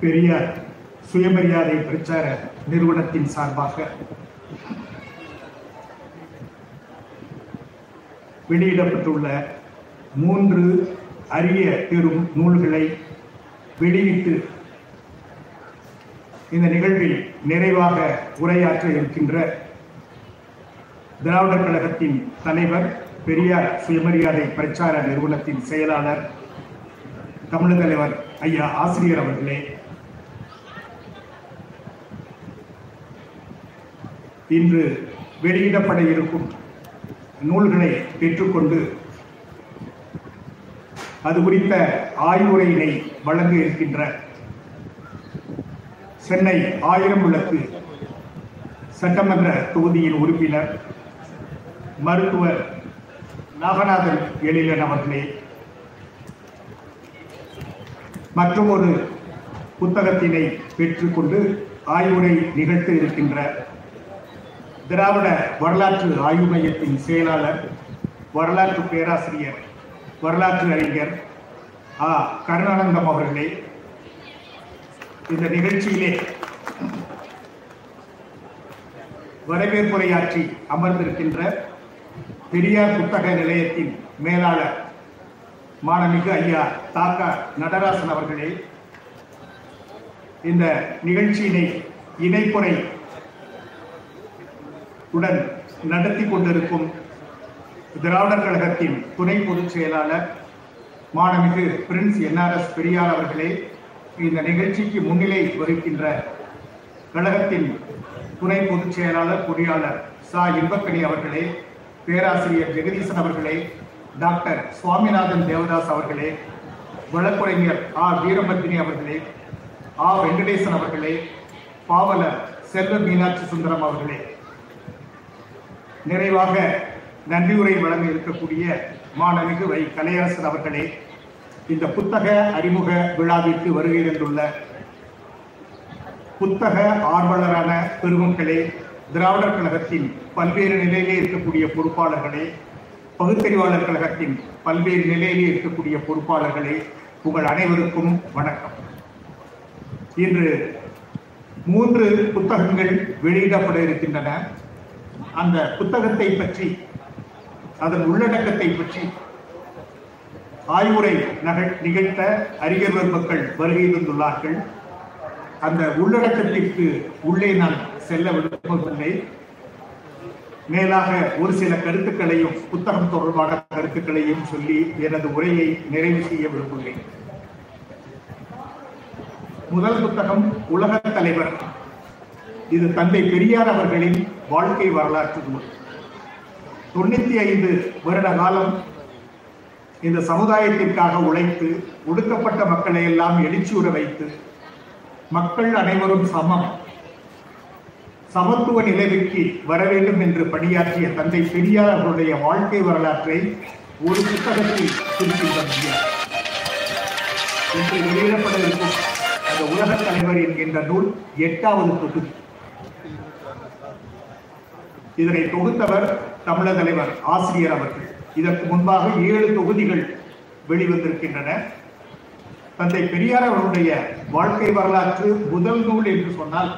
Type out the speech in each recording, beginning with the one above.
பெரியார் சுயமரியாதை பிரச்சார நிறுவனத்தின் சார்பாக வெளியிடப்பட்டுள்ள மூன்று அரிய பெரும் நூல்களை வெளியிட்டு இந்த நிகழ்வில் நிறைவாக உரையாற்ற இருக்கின்ற திராவிடர் கழகத்தின் தலைவர் பெரியார் சுயமரியாதை பிரச்சார நிறுவனத்தின் செயலாளர் தமிழக தலைவர் ஐயா ஆசிரியர் அவர்களே இன்று வெளியிடப்பட இருக்கும் நூல்களை பெற்றுக்கொண்டு அது குறித்த ஆய்வுரையினை வழங்க இருக்கின்ற சென்னை ஆயிரம் விளக்கு சட்டமன்ற தொகுதியின் உறுப்பினர் மருத்துவர் நாகநாதன் எழிலன் அவர்களே. மற்றும் ஒரு புத்தகத்தினை பெற்றுக்கொண்டு ஆய்வுரை நிகழ்த்த இருக்கின்ற திராவிட வரலாற்று ஆய்வு மையத்தின் செயலாளர் வரலாற்று பேராசிரியர் வரலாற்று அறிஞர் ஆ. கருணானந்தம் அவர்களே இந்த நிகழ்ச்சியிலே வரவேற்புரையாற்றி அமர்ந்திருக்கின்ற பெரியார் புத்தக நிலையத்தின் மேலாளர் மாணமிகு ஐயா தாக்கா நடராசன் அவர்களே இந்த நிகழ்ச்சியினை இணைப்புரை உடன் நடத்தி கொண்டிருக்கும் திராவிடர் கழகத்தின் துணை பொதுச் செயலாளர் மாணமிகு பிரின்ஸ் என்ஆர்எஸ் பெரியார் அவர்களே இந்த நிகழ்ச்சிக்கு முன்னிலை வகிக்கின்ற கழகத்தின் துணை பொதுச் செயலாளர் பொறியாளர் சா. இன்பக்கணி அவர்களே பேராசிரியர் ஜெகதீசன் அவர்களே டாக்டர் சுவாமிநாதன் தேவதாஸ் அவர்களே வழக்குரைஞர் ஆ. வீரபத்தினி அவர்களே ஆ. வெங்கடேசன் அவர்களே பாவலர் செல்வ மீனாட்சி சுந்தரம் அவர்களே. நிறைவாக நன்றியுரை வழங்க இருக்கக்கூடிய மாணவிகு வை கலையரசன் அவர்களே இந்த புத்தக அறிமுக விழாவிற்கு வருகை தந்துள்ள புத்தக ஆர்வலரான பெருமக்களே திராவிடர் கழகத்தின் பல்வேறு நிலையிலே இருக்கக்கூடிய பொறுப்பாளர்களே பகுத்தறிவாளர் கழகத்தின் பல்வேறு நிலையிலே இருக்கக்கூடிய பொறுப்பாளர்களே உங்கள் அனைவருக்கும் வணக்கம். இன்று மூன்று புத்தகங்கள் வெளியிடப்பட இருக்கின்றன. அந்த புத்தகத்தை பற்றி அதன் உள்ளடக்கத்தை பற்றி ஆய்வுரை நகழ் நிகழ்த்த அறிஞர் பெருமக்கள் வருகை தந்துள்ளார்கள். அந்த உள்ளடக்கத்திற்கு உள்ளே நான் செல்ல விரும்பவில்லை. மேலாக ஒரு சில கருத்துக்களையும் புத்தகம் தொடர்பான கருத்துக்களையும் சொல்லி எனது உரையை நிறைவு செய்ய விரும்புகிறேன். முதல் புத்தகம் உலக தலைவர் இது தந்தை பெரியார் அவர்களின் வாழ்க்கை வரலாற்று நூல். தொண்ணூத்தி ஐந்து வருட காலம் இந்த சமுதாயத்திற்காக உழைத்து ஒடுக்கப்பட்ட மக்களை எல்லாம் எழுச்சியுற வைத்து மக்கள் அனைவரும் சமம் சமத்துவ நிலைவுக்கு வர வேண்டும் என்று பணியாற்றிய தந்தை பெரியார் அவருடைய வாழ்க்கை வரலாற்றை ஒரு புத்தகத்தில் குறிப்பிட்ட முடியாது. இன்று வெளியிடப்பட இருக்கும் அந்த உலக தலைவர் என்கின்ற நூல் எட்டாவது தொகுதி. இதனை தொகுத்தவர் தமிழக தலைவர் ஆசிரியர் அவர்கள். இதற்கு முன்பாக ஏழு தொகுதிகள் வெளிவந்திருக்கின்றன. தந்தை பெரியார் அவருடைய வாழ்க்கை வரலாற்று முதல் நூல் என்று சொன்னால்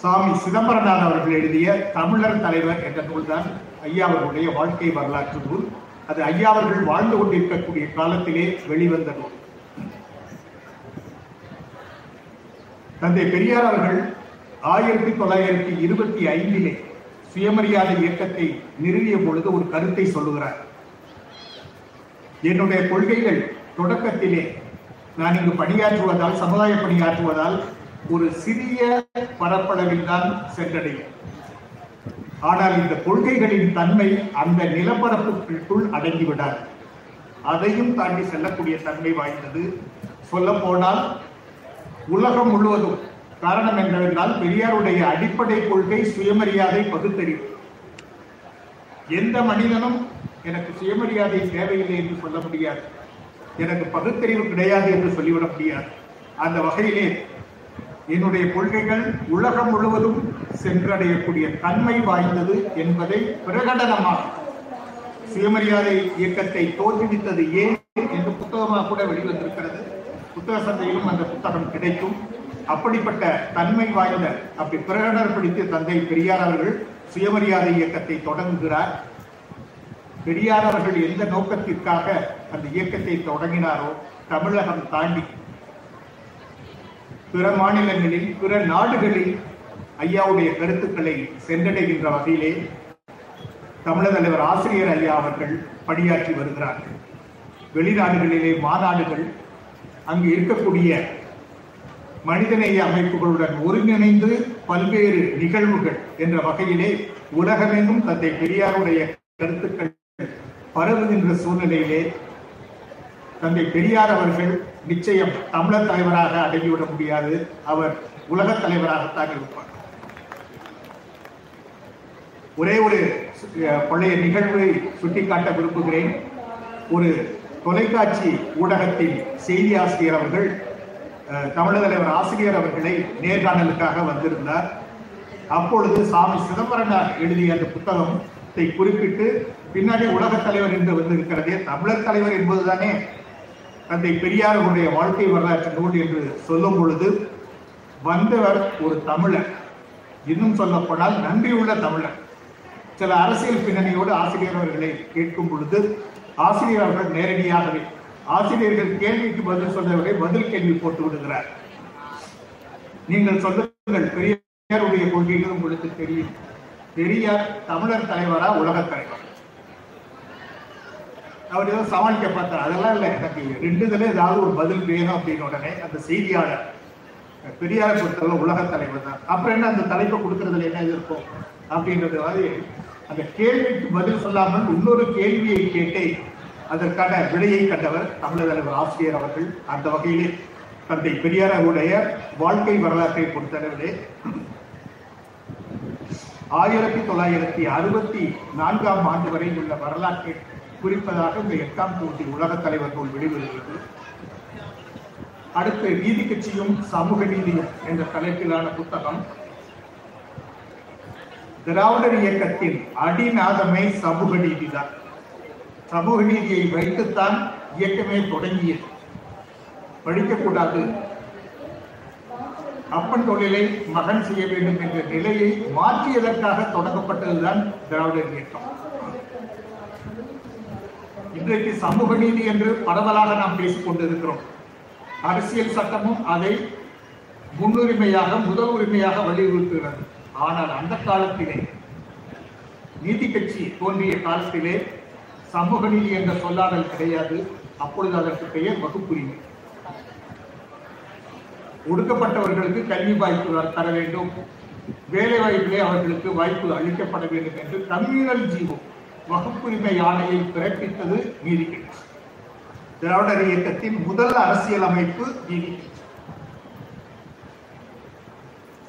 சாமி சிதம்பரநாத் அவர்கள் எழுதிய தமிழர் தலைவர் என்ற நூல்தான் ஐயா அவர்களுடைய வாழ்க்கை வரலாற்று நூல். அது ஐயா அவர்கள் வாழ்ந்து கொண்டிருக்கக்கூடிய காலத்திலே வெளிவந்த நூல். தந்தை பெரியார் அவர்கள் ஆயிரத்தி தொள்ளாயிரத்தி இருபத்தி ஐந்திலே சுயமரியாதை இயக்கத்தை நிறுவிய பொழுது ஒரு கருத்தை சொல்லுகிறார். என்னுடைய கொள்கைகள் தொடக்கத்திலே நான் இங்கு பணியாற்றுவதால் சமுதாய பணியாற்றுவதால் ஒரு சிறிய பரப்பளவில் தான் சென்றடையும். ஆனால் இந்த கொள்கைகளின் தன்மை அந்த நிலப்பரப்புக்குள் அடங்கிவிடாது. அதையும் தாண்டி செல்லக்கூடிய தன்மை வாய்ந்தது. சொல்ல போனால் உலகம் முழுவதும் காரணம் என்னவென்றால் பெரியாருடைய அடிப்படை கொள்கை சுயமரியாதை பகுத்தறிவு. எந்த மனிதனும் எனக்கு சுயமரியாதை தேவையில்லை என்று சொல்ல முடியாது. எனக்கு பகுத்தறிவு கிடையாது என்று சொல்லிவிட முடியாது. அந்த வகையிலே என்னுடைய கொள்கைகள் உலகம் முழுவதும் சென்றடையக்கூடிய தன்மை வாய்ந்தது என்பதை பிரகடனமாக சுயமரியாதை இயக்கத்தை தோற்றுவித்தது ஏன் என்று புத்தகமாக கூட வெளிவந்திருக்கிறது. புத்தக சந்தையிலும் அந்த புத்தகம் கிடைக்கும். அப்படிப்பட்ட தன்மை வாய்ந்த அப்படி பிரகடனப்படுத்திய தந்தை பெரியார் அவர்கள் சுயமரியாதை இயக்கத்தை தொடங்குகிறார். பெரியார் அவர்கள் எந்த நோக்கத்திற்காக அந்த இயக்கத்தை தொடங்கினாரோ தமிழகம் தாண்டி பிற மாநிலங்களில் பிற நாடுகளில் ஐயாவுடைய கருத்துக்களை சென்றடைகின்ற வகையிலே தமிழக தலைவர் ஆசிரியர் ஐயா அவர்கள் பணியாற்றி வருகிறார்கள் வெளிநாடுகளிலே மாநாடுகள் அங்கு இருக்கக்கூடிய மனிதநேய அமைப்புகளுடன் ஒருங்கிணைந்து பல்வேறு நிகழ்வுகள் என்ற வகையிலே உலகமெங்கும் தந்தை பெரியாருடைய கருத்துக்கள் பரவுகின்ற சூழ்நிலையிலே தந்தை பெரியார் அவர்கள் நிச்சயம் தமிழர் தலைவராக அடங்கிவிட முடியாது. அவர் உலக தலைவராகத்தான் இருப்பார். ஒரே ஒரு அஹ், பழைய நிகழ்வை சுட்டிக்காட்ட விரும்புகிறேன். ஒரு தொலைக்காட்சி ஊடகத்தின் செய்தி ஆசிரியர் அவர்கள் தமிழக தலைவர் ஆசிரியர் அவர்களை நேர்காணலுக்காக வந்திருந்தார். அப்பொழுது சாமி சிதம்பரனார் எழுதிய அந்த புத்தகத்தை குறிப்பிட்டு பின்னாடி உலகத் தலைவர் என்று வந்திருக்கிறதே தமிழர் தலைவர் என்பதுதானே? தந்தை பெரியாருடைய வாழ்க்கை வரலாற்று நூல் என்று சொல்லும் பொழுது வந்தவர் ஒரு தமிழர். இன்னும் சொல்ல போனால் நன்றியுள்ள தமிழர். சில அரசியல் பின்னணியோடு ஆசிரியர் அவர்களை கேட்கும் பொழுது ஆசிரியர் அவர்கள் நேரடியாகவே ஆசிரியர்கள் கேள்விக்கு பதில் சொல்லவில்லை பதில் கேள்வி போட்டு விடுகிறார். நீங்கள் சொல்லுங்கள் பெரியாருடைய கொள்கைகள் உங்களுக்கு தெரியும். பெரியார் தமிழர் தலைவரா உலக தலைவர். அவர் ஏதோ சமாளிக்க பார்த்தார். அதெல்லாம் இல்லை எனக்கு ரெண்டு இதுல ஏதாவது ஒரு பதில் வேணும் அப்படின்னு உடனே அந்த செய்தியாளர் பெரியாரை பொறுத்தவரை உலக தலைவர் தான். அப்புறம் என்ன அந்த தலைப்பை கொடுக்கறதுல என்ன இருக்கும்? அப்படின்றது மாதிரி அந்த கேள்விக்கு பதில் சொல்லாமல் இன்னொரு கேள்வியை கேட்டே அதற்கான விடையை கண்டவர் தமிழக தலைவர் ஆசிரியர் அவர்கள். அந்த வகையிலே தந்தை பெரியாருடைய வாழ்க்கை வரலாற்றை பொறுத்தளவிலே ஆயிரத்தி தொள்ளாயிரத்தி அறுபத்தி நான்காம் ஆண்டு வரை உள்ள வரலாற்றை குறிப்பதாக இந்த எட்டாம் தொகுதி உலகத் தலைவர் நூல் வெளிவருகிறது. அடுத்து நீதி கட்சியும் சமூக நீதியும் என்ற தலைப்பிலான புத்தகம். திராவிடர் இயக்கத்தின் அடிநாதமே சமூக நீதிதான். சமூக நீதியை வைத்துத்தான் இயக்கமே தொடங்கியது. படிக்கக்கூடாது. அப்பன் தொழிலை மகன் செய்ய வேண்டும் என்ற நிலையை மாற்றியதற்காக தொடங்கப்பட்டதுதான் திராவிடர் இயக்கம். இன்றைக்கு சமூக நீதி என்று பரவலாக நாம் பேசிக் கொண்டிருக்கிறோம். அரசியல் சட்டமும் அதை முன்னுரிமையாக முதல் உரிமையாக வலியுறுத்துகிறது. ஆனால் அந்த காலத்திலே நீதி கட்சி தோன்றிய காலத்திலே சமூக நீதி என்ற சொல்லாடல் கிடையாது. அப்பொழுது அதற்கு பெயர் வகுப்புரிமை. ஒடுக்கப்பட்டவர்களுக்கு கல்வி வாய்ப்பு தர வேண்டும். வேலை வாய்ப்பிலே அவர்களுக்கு வாய்ப்பு அளிக்கப்பட வேண்டும் என்று கம்யூனல் ஜீவோ வகுப்புரிமை ஆணையை பிறப்பித்தது நீதி திராவிடர் இயக்கத்தின் முதல் அரசியல் அமைப்பு நீதி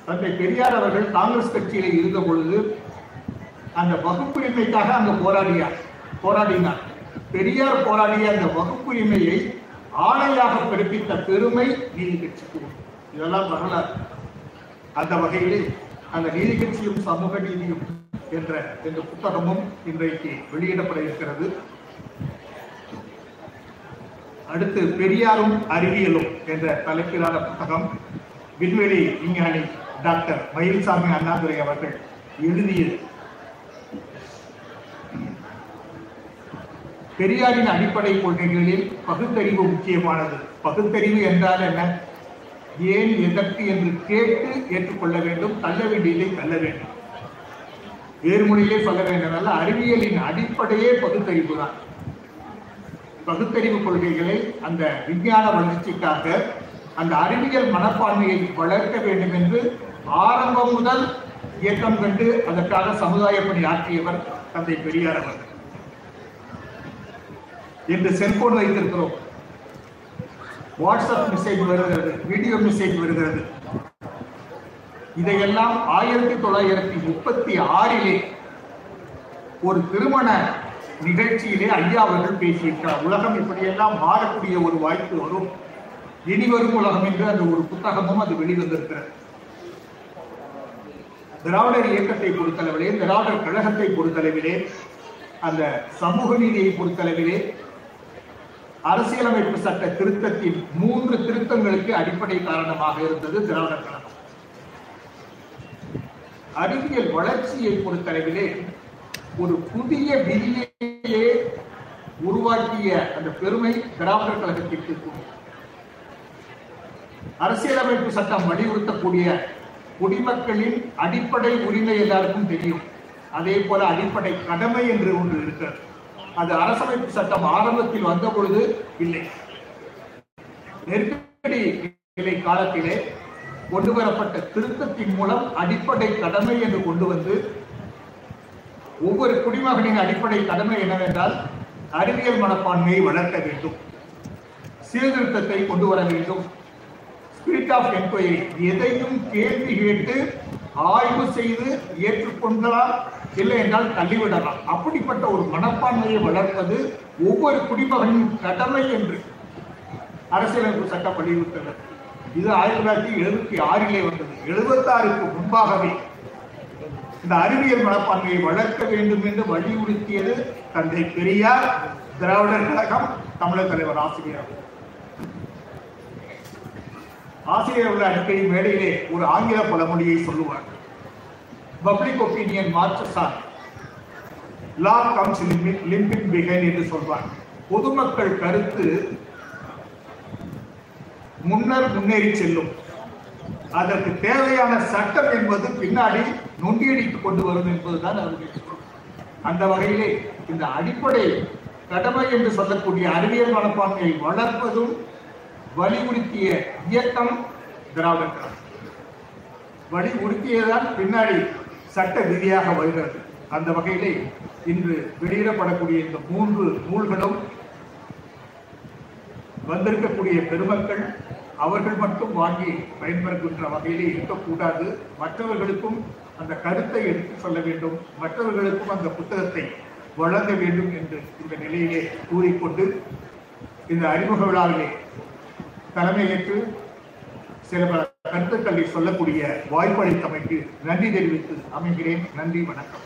தந்தை பெரியார் அவர்கள் காங்கிரஸ் கட்சியில இருந்த பொழுது அந்த வகுப்புரிமைக்காக அங்கு போராடியார் போராடினார். பெரியார் போராடிய அந்த வகுப்புரிமையை ஆணையாக பிறப்பித்த பெருமை நீதி கட்சிக்கு இதெல்லாம் வரலாறு. அந்த வகையிலே அந்த நீதி கட்சியும் சமூக நீதியும் என்ற இந்த புத்தகமும் இன்றைக்கு வெளியிடப்பட இருக்கிறது. அடுத்து பெரியாரும் அறிவியலும் என்ற தலைப்பிலான புத்தகம் விண்வெளி விஞ்ஞானி டாக்டர் மயில்சாமி அண்ணாதுரை அவர்கள் எழுதியது. பெரியாரின் அடிப்படை கொள்கைகளில் பகுத்தறிவு முக்கியமானது. பகுத்தறிவு என்றால் என்ன? ஏன் எதற்கு என்று கேட்டு ஏற்றுக்கொள்ள வேண்டும் தள்ள வேண்டியதை தள்ள வேண்டும். வேறு சொல்ல வேண்டும் அறிவியலின் அடிப்படையே பகுத்தறிவு தான். பகுத்தறிவு கொள்கைகளை அந்த விஞ்ஞான வளர்ச்சிக்காக அந்த அறிவியல் மனப்பான்மையை வளர்க்க வேண்டும் என்று ஆரம்பம் முதல் இயக்கம் கண்டு அதற்காக சமுதாய பணி ஆற்றியவர் தந்தை பெரியார் அவர்கள். இன்று செல்போன் வைத்திருக்கிறோம். வாட்ஸ்அப் மெசேஜ் வருகிறது வீடியோ மெசேஜ் வருகிறது. இதையெல்லாம் ஆயிரத்தி தொள்ளாயிரத்தி முப்பத்தி ஆறிலே ஒரு திருமண நிகழ்ச்சியிலே ஐயா அவர்கள் பேசியிருக்கிறார். உலகம் இப்படியெல்லாம் மாறக்கூடிய ஒரு வாய்ப்பு வரும். இனி வரும் உலகம் என்று அந்த ஒரு புத்தகமும் அது வெளிவந்திருக்கிறது. திராவிடர் இயக்கத்தை பொறுத்தளவிலே திராவிடர் கழகத்தை பொறுத்தளவிலே அந்த சமூக நீதியை பொறுத்தளவிலே அரசியலமைப்பு சட்ட திருத்தத்தின் மூன்று திருத்தங்களுக்கு அடிப்படை காரணமாக இருந்தது திராவிட கழகம். அறிவியல் வளர்ச்சியை பொறுத்தளவிலே ஒரு புதிய விதியையே உருவாக்கிய அந்த பெருமை திராவிட கழகத்திற்கு அரசியலமைப்பு சட்டம் வலியுறுத்தக்கூடிய குடிமக்களின் அடிப்படை உரிமை எல்லாருக்கும் தெரியும். அதே போல அடிப்படை கடமை என்று ஒன்று இருக்கிறது. அது அரசமைப்பு சட்டம் ஆரம்பத்தில் வந்த பொழுது இல்லை. நெருக்கடி நிலை காலத்திலே கொண்டு வரப்பட்ட திருத்தத்தின் மூலம் அடிப்படை கடமை என்று கொண்டு வந்து ஒவ்வொரு குடிமகனின் அடிப்படை கடமை என்னவென்றால் அறிவியல் மனப்பான்மையை வளர்க்க வேண்டும். சீர்திருத்தத்தை கொண்டு வர வேண்டும். ஸ்பிரிட் ஆஃப் என்கொயரி எதையும் கேள்வி கேட்டு ஆய்வு செய்து ஏற்றுக்கொண்டால் இல்லை என்றால் தள்ளிவிடலாம். அப்படிப்பட்ட ஒரு மனப்பான்மையை வளர்ப்பது ஒவ்வொரு குடிமகனின் கடமை என்று அரசியலமைப்பு சட்டம் வலியுறுத்தது இது ஆயிரத்தி தொள்ளாயிரத்தி எழுபத்தி ஆறிலே வந்தது. எழுபத்தாறுக்கு முன்பாகவே இந்த அறிவியல் மனப்பான்மையை வளர்க்க வேண்டும் என்று வலியுறுத்தியது தந்தை பெரியார் திராவிடர் கழகம் தமிழர் தலைவர் ஆசிரியர் ஆசிரியர்கள் அடிக்கடி மேடையிலே ஒரு ஆங்கில பழமொழியை சொல்லுவார். Public opinion marches on law comes limping பிகைன் என்று சொல்வார். பொதுமக்கள் கருத்து முன்னர் முன்னேறி செல்லும். அதற்கு தேவையான சட்டம் என்பது பின்னாடி நொண்டியடித்துக் கொண்டு வரும் என்பதுதான் அவருடைய அந்த வகையிலே இந்த அடிப்படை கடமை என்று சொல்லக்கூடிய அறிவியல் மனப்பான்மையை வளர்ப்பதும் வலியுறுத்திய இயக்கம் திராவிடர் கழகம் வலியுறுத்தியதான் பின்னாடி சட்ட விதியாக வருகிறது. அந்த வகையிலே இன்று வெளியிடப்படக்கூடிய இந்த மூன்று நூல்களும் வந்திருக்கக்கூடிய பெருமக்கள் அவர்கள் மட்டும் வாங்கி பயன்பெறுகின்ற வகையிலே இருக்கக்கூடாது. மற்றவர்களுக்கும் அந்த கருத்தை எடுத்து சொல்ல வேண்டும். மற்றவர்களுக்கும் அந்த புத்தகத்தை வழங்க வேண்டும் என்று இந்த நிலையிலே கூறிக்கொண்டு இந்த அறிமுக விழாவிலே தலைமையேற்று சில பல கருத்துக்களை சொல்லக்கூடிய வாய்ப்பளித்தமைக்கு நன்றி தெரிவித்து அமைகிறேன். நன்றி வணக்கம்.